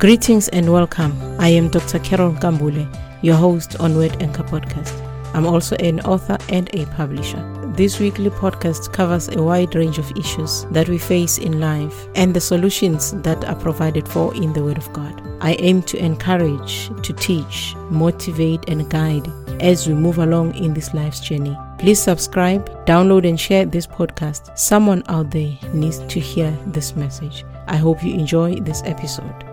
Greetings and welcome. I am Dr. Carol Kambule, your host on Word Anchor Podcast. I'm also an author and a publisher. This weekly podcast covers a wide range of issues that we face in life and the solutions that are provided for in the Word of God. I aim to encourage, to teach, motivate, and guide as we move along in this life's journey. Please subscribe, download, and share this podcast. Someone out there needs to hear this message. I hope you enjoy this episode.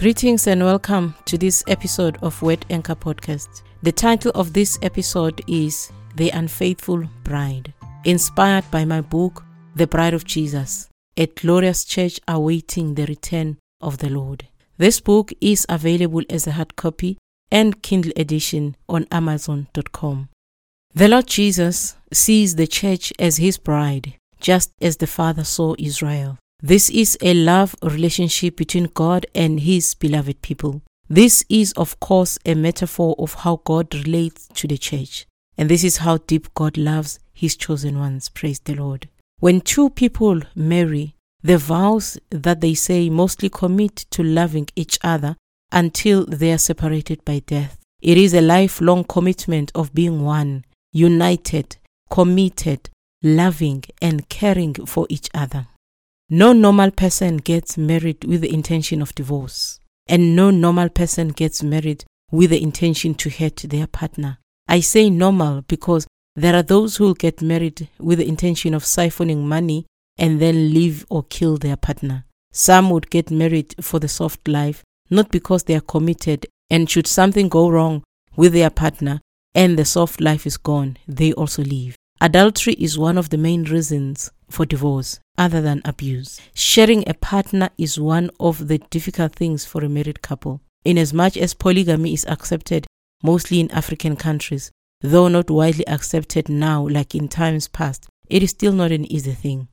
Greetings and welcome to this episode of Word Anchor Podcast. The title of this episode is The Unfaithful Bride, inspired by my book, The Bride of Jesus, a glorious church awaiting the return of the Lord. This book is available as a hard copy and Kindle edition on Amazon.com. The Lord Jesus sees the church as his bride, just as the Father saw Israel. This is a love relationship between God and His beloved people. This is, of course, a metaphor of how God relates to the church. And this is how deep God loves His chosen ones. Praise the Lord. When two people marry, the vows that they say mostly commit to loving each other until they are separated by death. It is a lifelong commitment of being one, united, committed, loving, and caring for each other. No normal person gets married with the intention of divorce, and no normal person gets married with the intention to hurt their partner. I say normal because there are those who get married with the intention of siphoning money and then leave or kill their partner. Some would get married for the soft life, not because they are committed, and should something go wrong with their partner and the soft life is gone, they also leave. Adultery is one of the main reasons for divorce other than abuse. Sharing a partner is one of the difficult things for a married couple. Inasmuch as polygamy is accepted mostly in African countries, though not widely accepted now like in times past, it is still not an easy thing.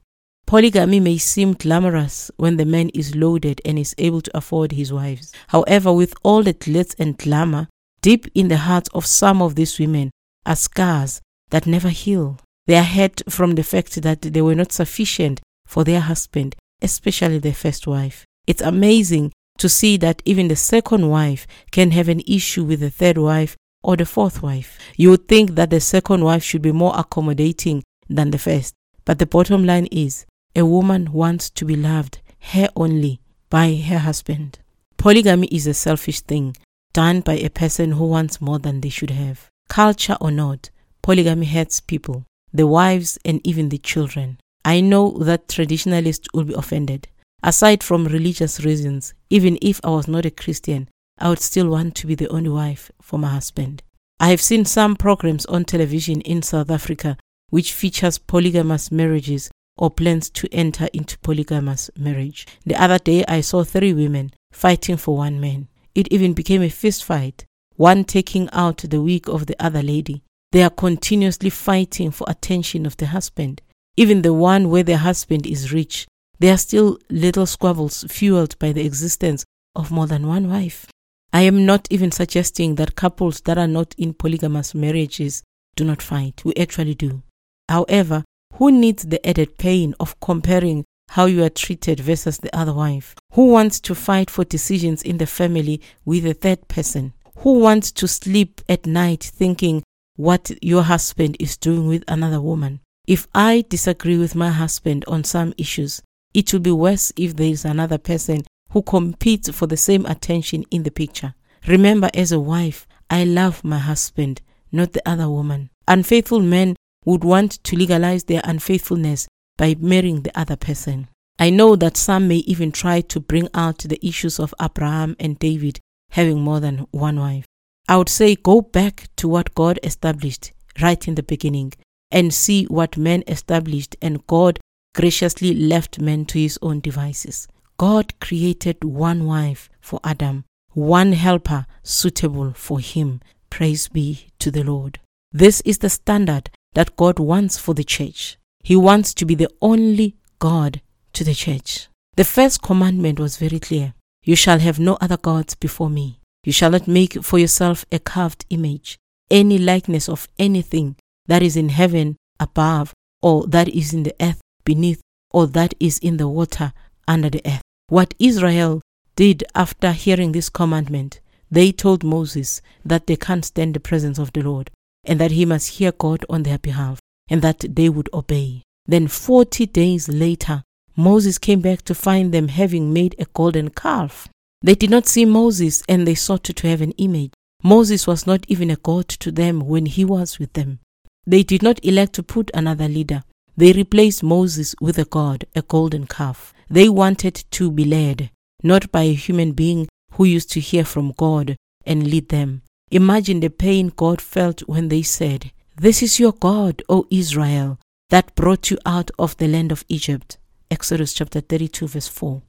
Polygamy may seem glamorous when the man is loaded and is able to afford his wives. However, with all the glitz and glamour, deep in the hearts of some of these women are scars that never heal. They are hurt from the fact that they were not sufficient for their husband, especially their first wife. It's amazing to see that even the second wife can have an issue with the third wife or the fourth wife. You would think that the second wife should be more accommodating than the first. But the bottom line is a woman wants to be loved, her only, by her husband. Polygamy is a selfish thing done by a person who wants more than they should have. Culture or not, polygamy hurts people the wives, and even the children. I know that traditionalists will be offended. Aside from religious reasons, even if I was not a Christian, I would still want to be the only wife for my husband. I have seen some programs on television in South Africa which features polygamous marriages or plans to enter into polygamous marriage. The other day I saw three women fighting for one man. It even became a fist fight, one taking out the wig of the other lady. They are continuously fighting for attention of the husband. Even the one where the husband is rich, there are still little squabbles fueled by the existence of more than one wife. I am not even suggesting that couples that are not in polygamous marriages do not fight. We actually do. However, who needs the added pain of comparing how you are treated versus the other wife? Who wants to fight for decisions in the family with a third person? Who wants to sleep at night thinking what your husband is doing with another woman. If I disagree with my husband on some issues, it will be worse if there is another person who competes for the same attention in the picture. Remember, as a wife, I love my husband, not the other woman. Unfaithful men would want to legalize their unfaithfulness by marrying the other person. I know that some may even try to bring out the issues of Abraham and David having more than one wife. I would say go back to what God established right in the beginning and see what man established, and God graciously left man to his own devices. God created one wife for Adam, one helper suitable for him. Praise be to the Lord. This is the standard that God wants for the church. He wants to be the only God to the church. The first commandment was very clear You shall have no other gods before me. You shall not make for yourself a carved image, any likeness of anything that is in heaven above, or that is in the earth beneath, or that is in the water under the earth. What Israel did after hearing this commandment, they told Moses that they can't stand the presence of the Lord, and that he must hear God on their behalf, and that they would obey. Then, 40 days later, Moses came back to find them having made a golden calf. They did not see Moses and they sought to have an image. Moses was not even a god to them when he was with them. They did not elect to put another leader. They replaced Moses with a god, a golden calf. They wanted to be led, not by a human being who used to hear from God and lead them. Imagine the pain God felt when they said, This is your God, O Israel, that brought you out of the land of Egypt. Exodus chapter 32, verse 4.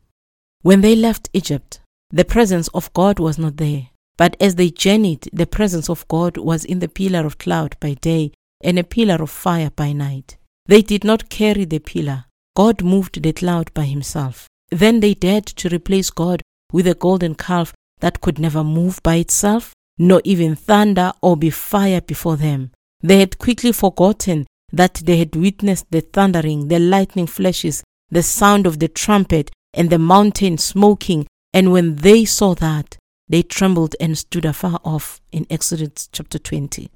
When they left Egypt, the presence of God was not there. But as they journeyed, the presence of God was in the pillar of cloud by day and a pillar of fire by night. They did not carry the pillar. God moved the cloud by himself. Then they dared to replace God with a golden calf that could never move by itself, nor even thunder or be fire before them. They had quickly forgotten that they had witnessed the thundering, the lightning flashes, the sound of the trumpet, and the mountain smoking, and when they saw that, they trembled and stood afar off in Exodus chapter 20.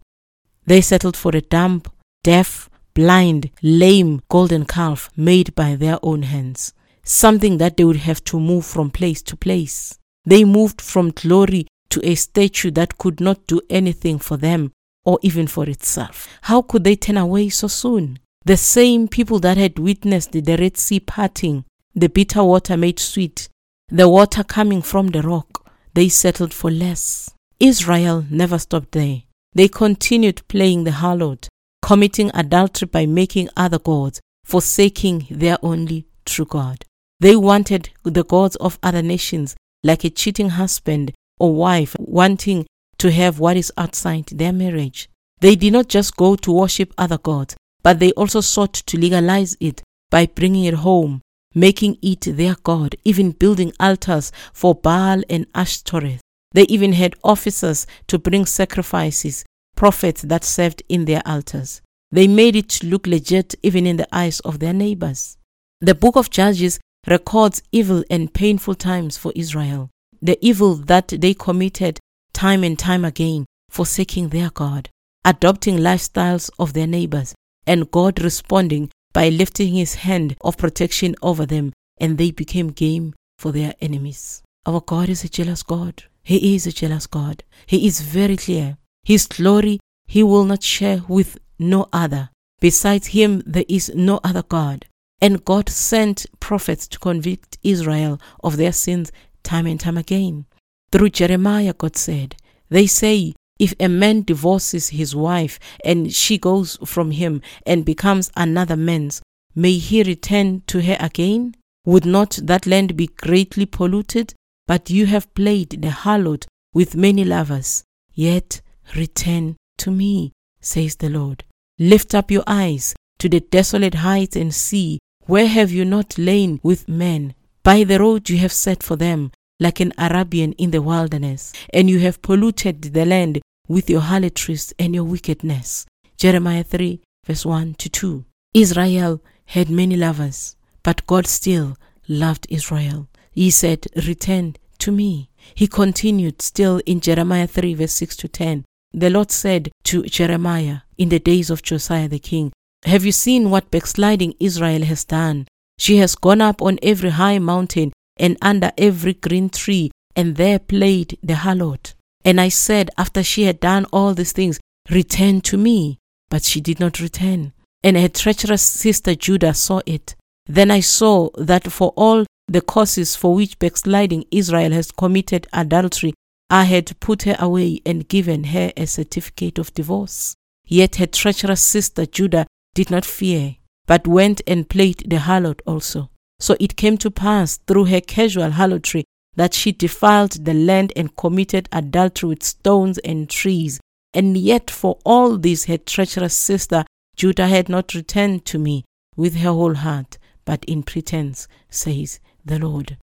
They settled for a dumb, deaf, blind, lame golden calf made by their own hands, something that they would have to move from place to place. They moved from glory to a statue that could not do anything for them or even for itself. How could they turn away so soon? The same people that had witnessed the Red Sea parting, the bitter water made sweet, the water coming from the rock, they settled for less. Israel never stopped there. They continued playing the harlot, committing adultery by making other gods, forsaking their only true God. They wanted the gods of other nations, like a cheating husband or wife wanting to have what is outside their marriage. They did not just go to worship other gods, but they also sought to legalize it by bringing it home, making it their god, even building altars for Baal and Ashtoreth. They even had officers to bring sacrifices, prophets that served in their altars. They made it look legit even in the eyes of their neighbors. The book of Judges records evil and painful times for Israel. The evil that they committed time and time again, forsaking their God, adopting lifestyles of their neighbors, and God responding by lifting his hand of protection over them, and they became game for their enemies. Our God is a jealous God. He is a jealous God. He is very clear. His glory he will not share with no other. Besides him, there is no other God. And God sent prophets to convict Israel of their sins time and time again. Through Jeremiah, God said, They say, if a man divorces his wife and she goes from him and becomes another man's, may he return to her again? Would not that land be greatly polluted? But you have played the harlot with many lovers. Yet return to me, says the Lord. Lift up your eyes to the desolate heights and see, where have you not lain with men? By the road you have set for them, like an Arabian in the wilderness, and you have polluted the land with your harlotries and your wickedness. Jeremiah 3, verse 1 to 2. Israel had many lovers, but God still loved Israel. He said, Return to me. He continued still in Jeremiah 3, verse 6 to 10. The Lord said to Jeremiah in the days of Josiah the king, Have you seen what backsliding Israel has done? She has gone up on every high mountain and under every green tree, and there played the harlot. And I said, after she had done all these things, Return to me. But she did not return. And her treacherous sister Judah saw it. Then I saw that for all the causes for which backsliding Israel has committed adultery, I had put her away and given her a certificate of divorce. Yet her treacherous sister Judah did not fear, but went and played the harlot also. So it came to pass through her casual harlotry that she defiled the land and committed adultery with stones and trees. And yet, for all this, her treacherous sister Judah had not returned to me with her whole heart, but in pretense, says the Lord.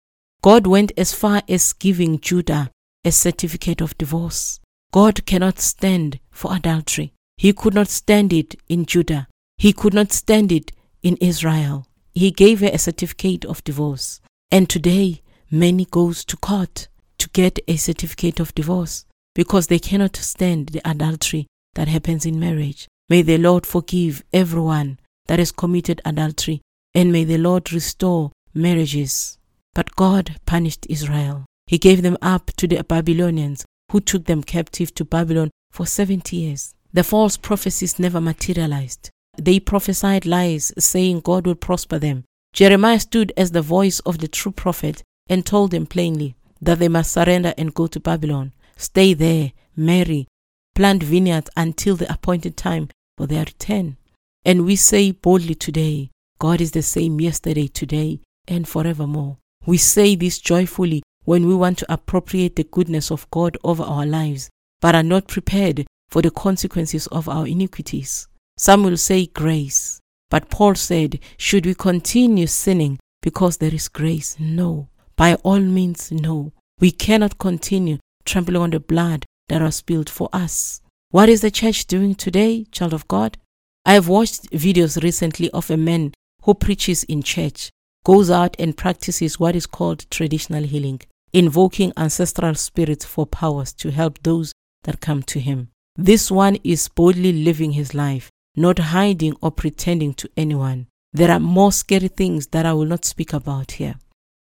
God went as far as giving Judah a certificate of divorce. God cannot stand for adultery. He could not stand it in Judah. He could not stand it in Israel. He gave her a certificate of divorce. And today, many goes to court to get a certificate of divorce because they cannot stand the adultery that happens in marriage. May the Lord forgive everyone that has committed adultery and may the Lord restore marriages. But God punished Israel. He gave them up to the Babylonians who took them captive to Babylon for 70 years. The false prophecies never materialized. They prophesied lies, saying God would prosper them. Jeremiah stood as the voice of the true prophet and told them plainly that they must surrender and go to Babylon. Stay there, marry, plant vineyards until the appointed time for their return. And we say boldly today, God is the same yesterday, today, and forevermore. We say this joyfully when we want to appropriate the goodness of God over our lives, but are not prepared for the consequences of our iniquities. Some will say grace, but Paul said, Should we continue sinning because there is grace? No. By all means, no. We cannot continue trampling on the blood that was spilled for us. What is the church doing today, child of God? I have watched videos recently of a man who preaches in church, goes out and practices what is called traditional healing invoking ancestral spirits for powers to help those that come to him. This one is boldly living his life, not hiding or pretending to anyone. There are more scary things that I will not speak about here.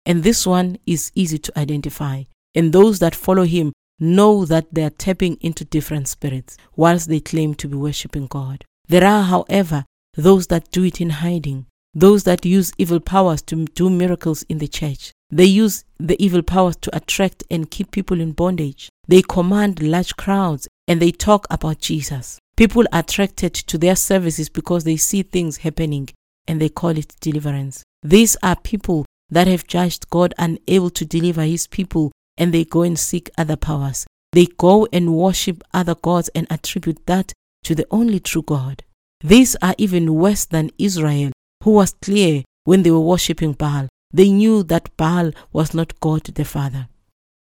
And this one is easy to identify. And those that follow him know that they are tapping into different spirits whilst they claim to be worshiping God. There are, however, those that do it in hiding, those that use evil powers to do miracles in the church, they use the evil powers to attract and keep people in bondage. They command large crowds and they talk about Jesus. People are attracted to their services because they see things happening and they call it deliverance. These are people that have judged God unable to deliver his people and they go and seek other powers. They go and worship other gods and attribute that to the only true God. These are even worse than Israel, who was clear when they were worshipping Baal. They knew that Baal was not God the Father.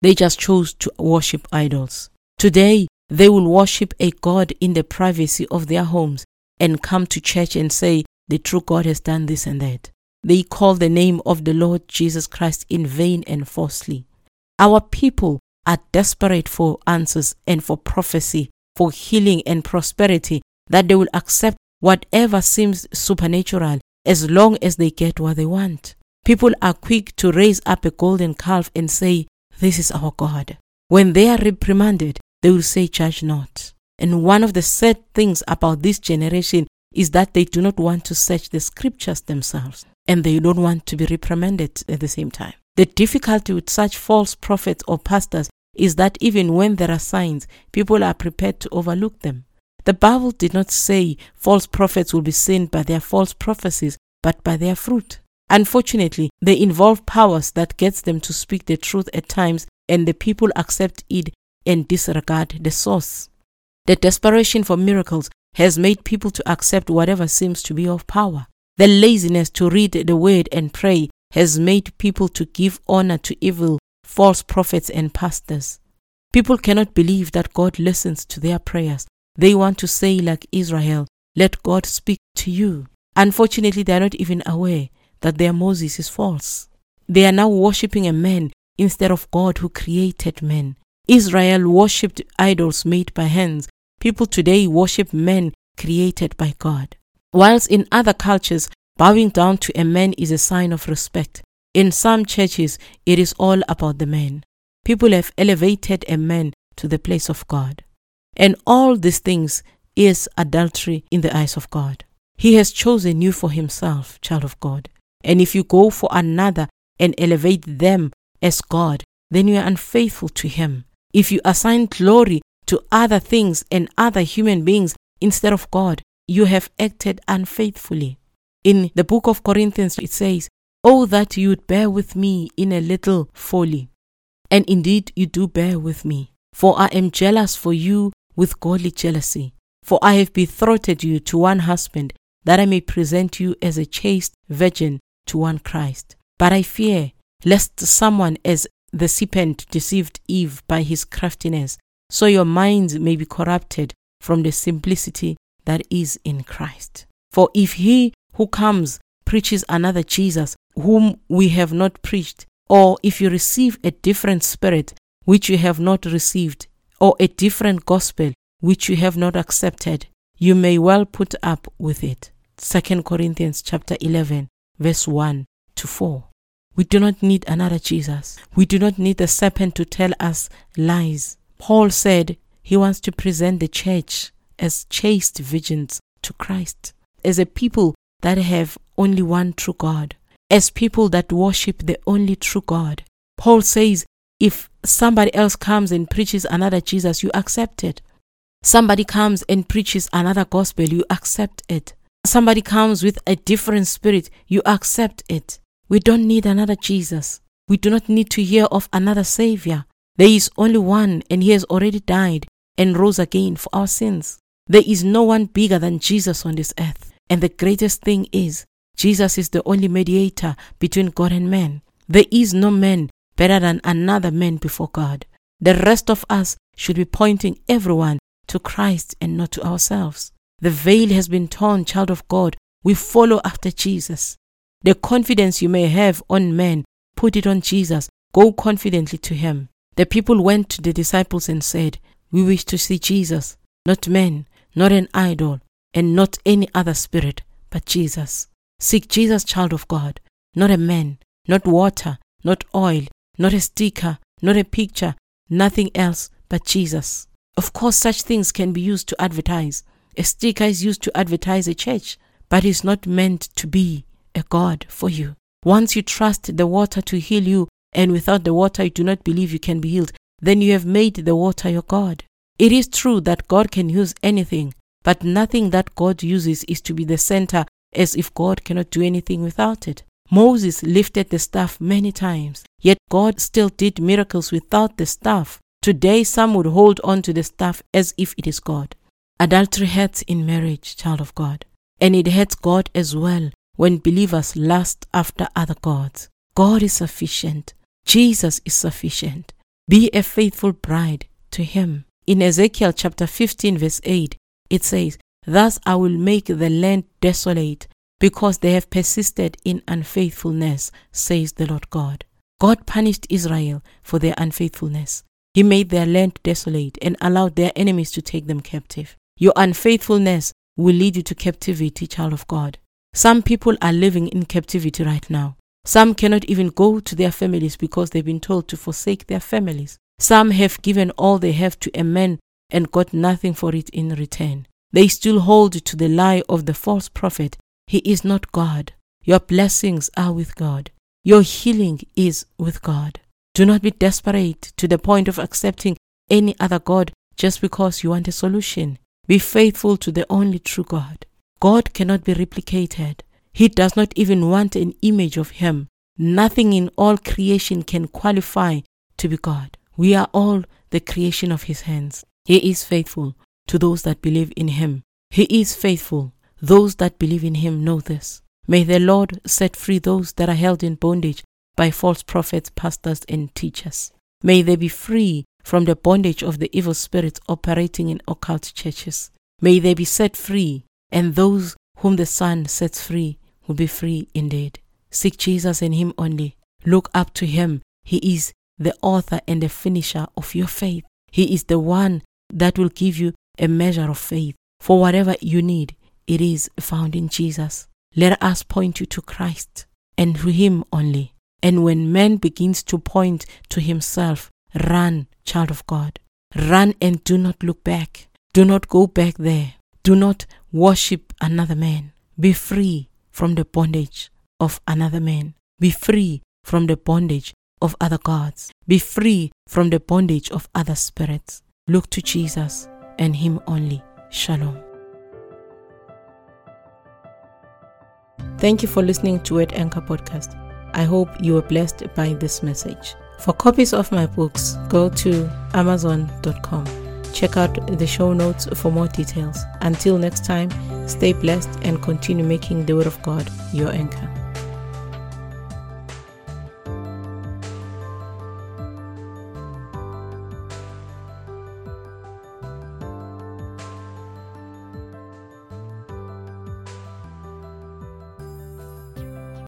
They just chose to worship idols. Today, they will worship a God in the privacy of their homes and come to church and say, The true God has done this and that. They call the name of the Lord Jesus Christ in vain and falsely. Our people are desperate for answers and for prophecy, for healing and prosperity, that they will accept whatever seems supernatural as long as they get what they want. People are quick to raise up a golden calf and say, This is our God. When they are reprimanded, they will say, Judge not. And one of the sad things about this generation is that they do not want to search the scriptures themselves and they don't want to be reprimanded at the same time. The difficulty with such false prophets or pastors is that even when there are signs, people are prepared to overlook them. The Bible did not say false prophets will be seen by their false prophecies, but by their fruit. Unfortunately, they involve powers that gets them to speak the truth at times and the people accept it and disregard the source. The desperation for miracles has made people to accept whatever seems to be of power. The laziness to read the word and pray has made people to give honor to evil, false prophets and pastors. People cannot believe that God listens to their prayers. They want to say like Israel, let God speak to you. Unfortunately, they are not even aware that their Moses is false. They are now worshipping a man instead of God who created men. Israel worshipped idols made by hands. People today worship men created by God. Whilst in other cultures, bowing down to a man is a sign of respect. In some churches, it is all about the man. People have elevated a man to the place of God. And all these things is adultery in the eyes of God. He has chosen you for himself, child of God. And if you go for another and elevate them as God, then you are unfaithful to Him. If you assign glory to other things and other human beings instead of God, you have acted unfaithfully. In the book of Corinthians, it says, Oh, that you would bear with me in a little folly. And indeed, you do bear with me. For I am jealous for you with godly jealousy. For I have betrothed you to one husband, that I may present you as a chaste virgin to one Christ. But I fear, lest someone as the serpent deceived Eve by his craftiness, so your minds may be corrupted from the simplicity that is in Christ. For if he who comes preaches another Jesus, whom we have not preached, or if you receive a different spirit which you have not received, or a different gospel which you have not accepted, you may well put up with it. 2 Corinthians chapter 11 verse 1 to 4. We do not need another Jesus. We do not need the serpent to tell us lies. Paul said he wants to present the church as chaste virgins to Christ, as a people that have only one true God, as people that worship the only true God. Paul says if somebody else comes and preaches another Jesus, you accept it. Somebody comes and preaches another gospel, you accept it. Somebody comes with a different spirit, you accept it. We don't need another Jesus. We do not need to hear of another Savior. There is only one, and He has already died and rose again for our sins. There is no one bigger than Jesus on this earth. And the greatest thing is, Jesus is the only mediator between God and man. There is no man better than another man before God. The rest of us should be pointing everyone to Christ and not to ourselves. The veil has been torn, child of God. We follow after Jesus. The confidence you may have on men, put it on Jesus. Go confidently to him. The people went to the disciples and said, We wish to see Jesus, not men, not an idol, and not any other spirit, but Jesus. Seek Jesus, child of God, not a man, not water, not oil, not a sticker, not a picture, nothing else but Jesus. Of course, such things can be used to advertise. A sticker is used to advertise a church, but it's not meant to be a God for you. Once you trust the water to heal you, and without the water you do not believe you can be healed, then you have made the water your God. It is true that God can use anything, but nothing that God uses is to be the center as if God cannot do anything without it. Moses lifted the staff many times, yet God still did miracles without the staff. Today, some would hold on to the staff as if it is God. Adultery hurts in marriage, child of God, and it hurts God as well when believers lust after other gods. God is sufficient. Jesus is sufficient. Be a faithful bride to Him. In Ezekiel chapter 15, verse 8, it says, Thus I will make the land desolate because they have persisted in unfaithfulness, says the Lord God. God punished Israel for their unfaithfulness. He made their land desolate and allowed their enemies to take them captive. Your unfaithfulness will lead you to captivity, child of God. Some people are living in captivity right now. Some cannot even go to their families because they've been told to forsake their families. Some have given all they have to a man and got nothing for it in return. They still hold to the lie of the false prophet he is not God. Your blessings are with God. Your healing is with God. Do not be desperate to the point of accepting any other God just because you want a solution. Be faithful to the only true God. God cannot be replicated. He does not even want an image of Him. Nothing in all creation can qualify to be God. We are all the creation of His hands. He is faithful to those that believe in Him. He is faithful those that believe in him know this. May the Lord set free those that are held in bondage by false prophets, pastors, and teachers. May they be free from the bondage of the evil spirits operating in occult churches. May they be set free, and those whom the Son sets free will be free indeed. Seek Jesus and Him only. Look up to Him. He is the author and the finisher of your faith. He is the one that will give you a measure of faith for whatever you need it is found in Jesus. Let us point you to Christ and to Him only. And when man begins to point to himself, run, child of God. Run and do not look back. Do not go back there. Do not worship another man. Be free from the bondage of another man. Be free from the bondage of other gods. Be free from the bondage of other spirits. Look to Jesus and Him only. Shalom. Thank you for listening to Word Anchor Podcast. I hope you were blessed by this message. For copies of my books, go to amazon.com. Check out the show notes for more details. Until next time, stay blessed and continue making the Word of God your anchor.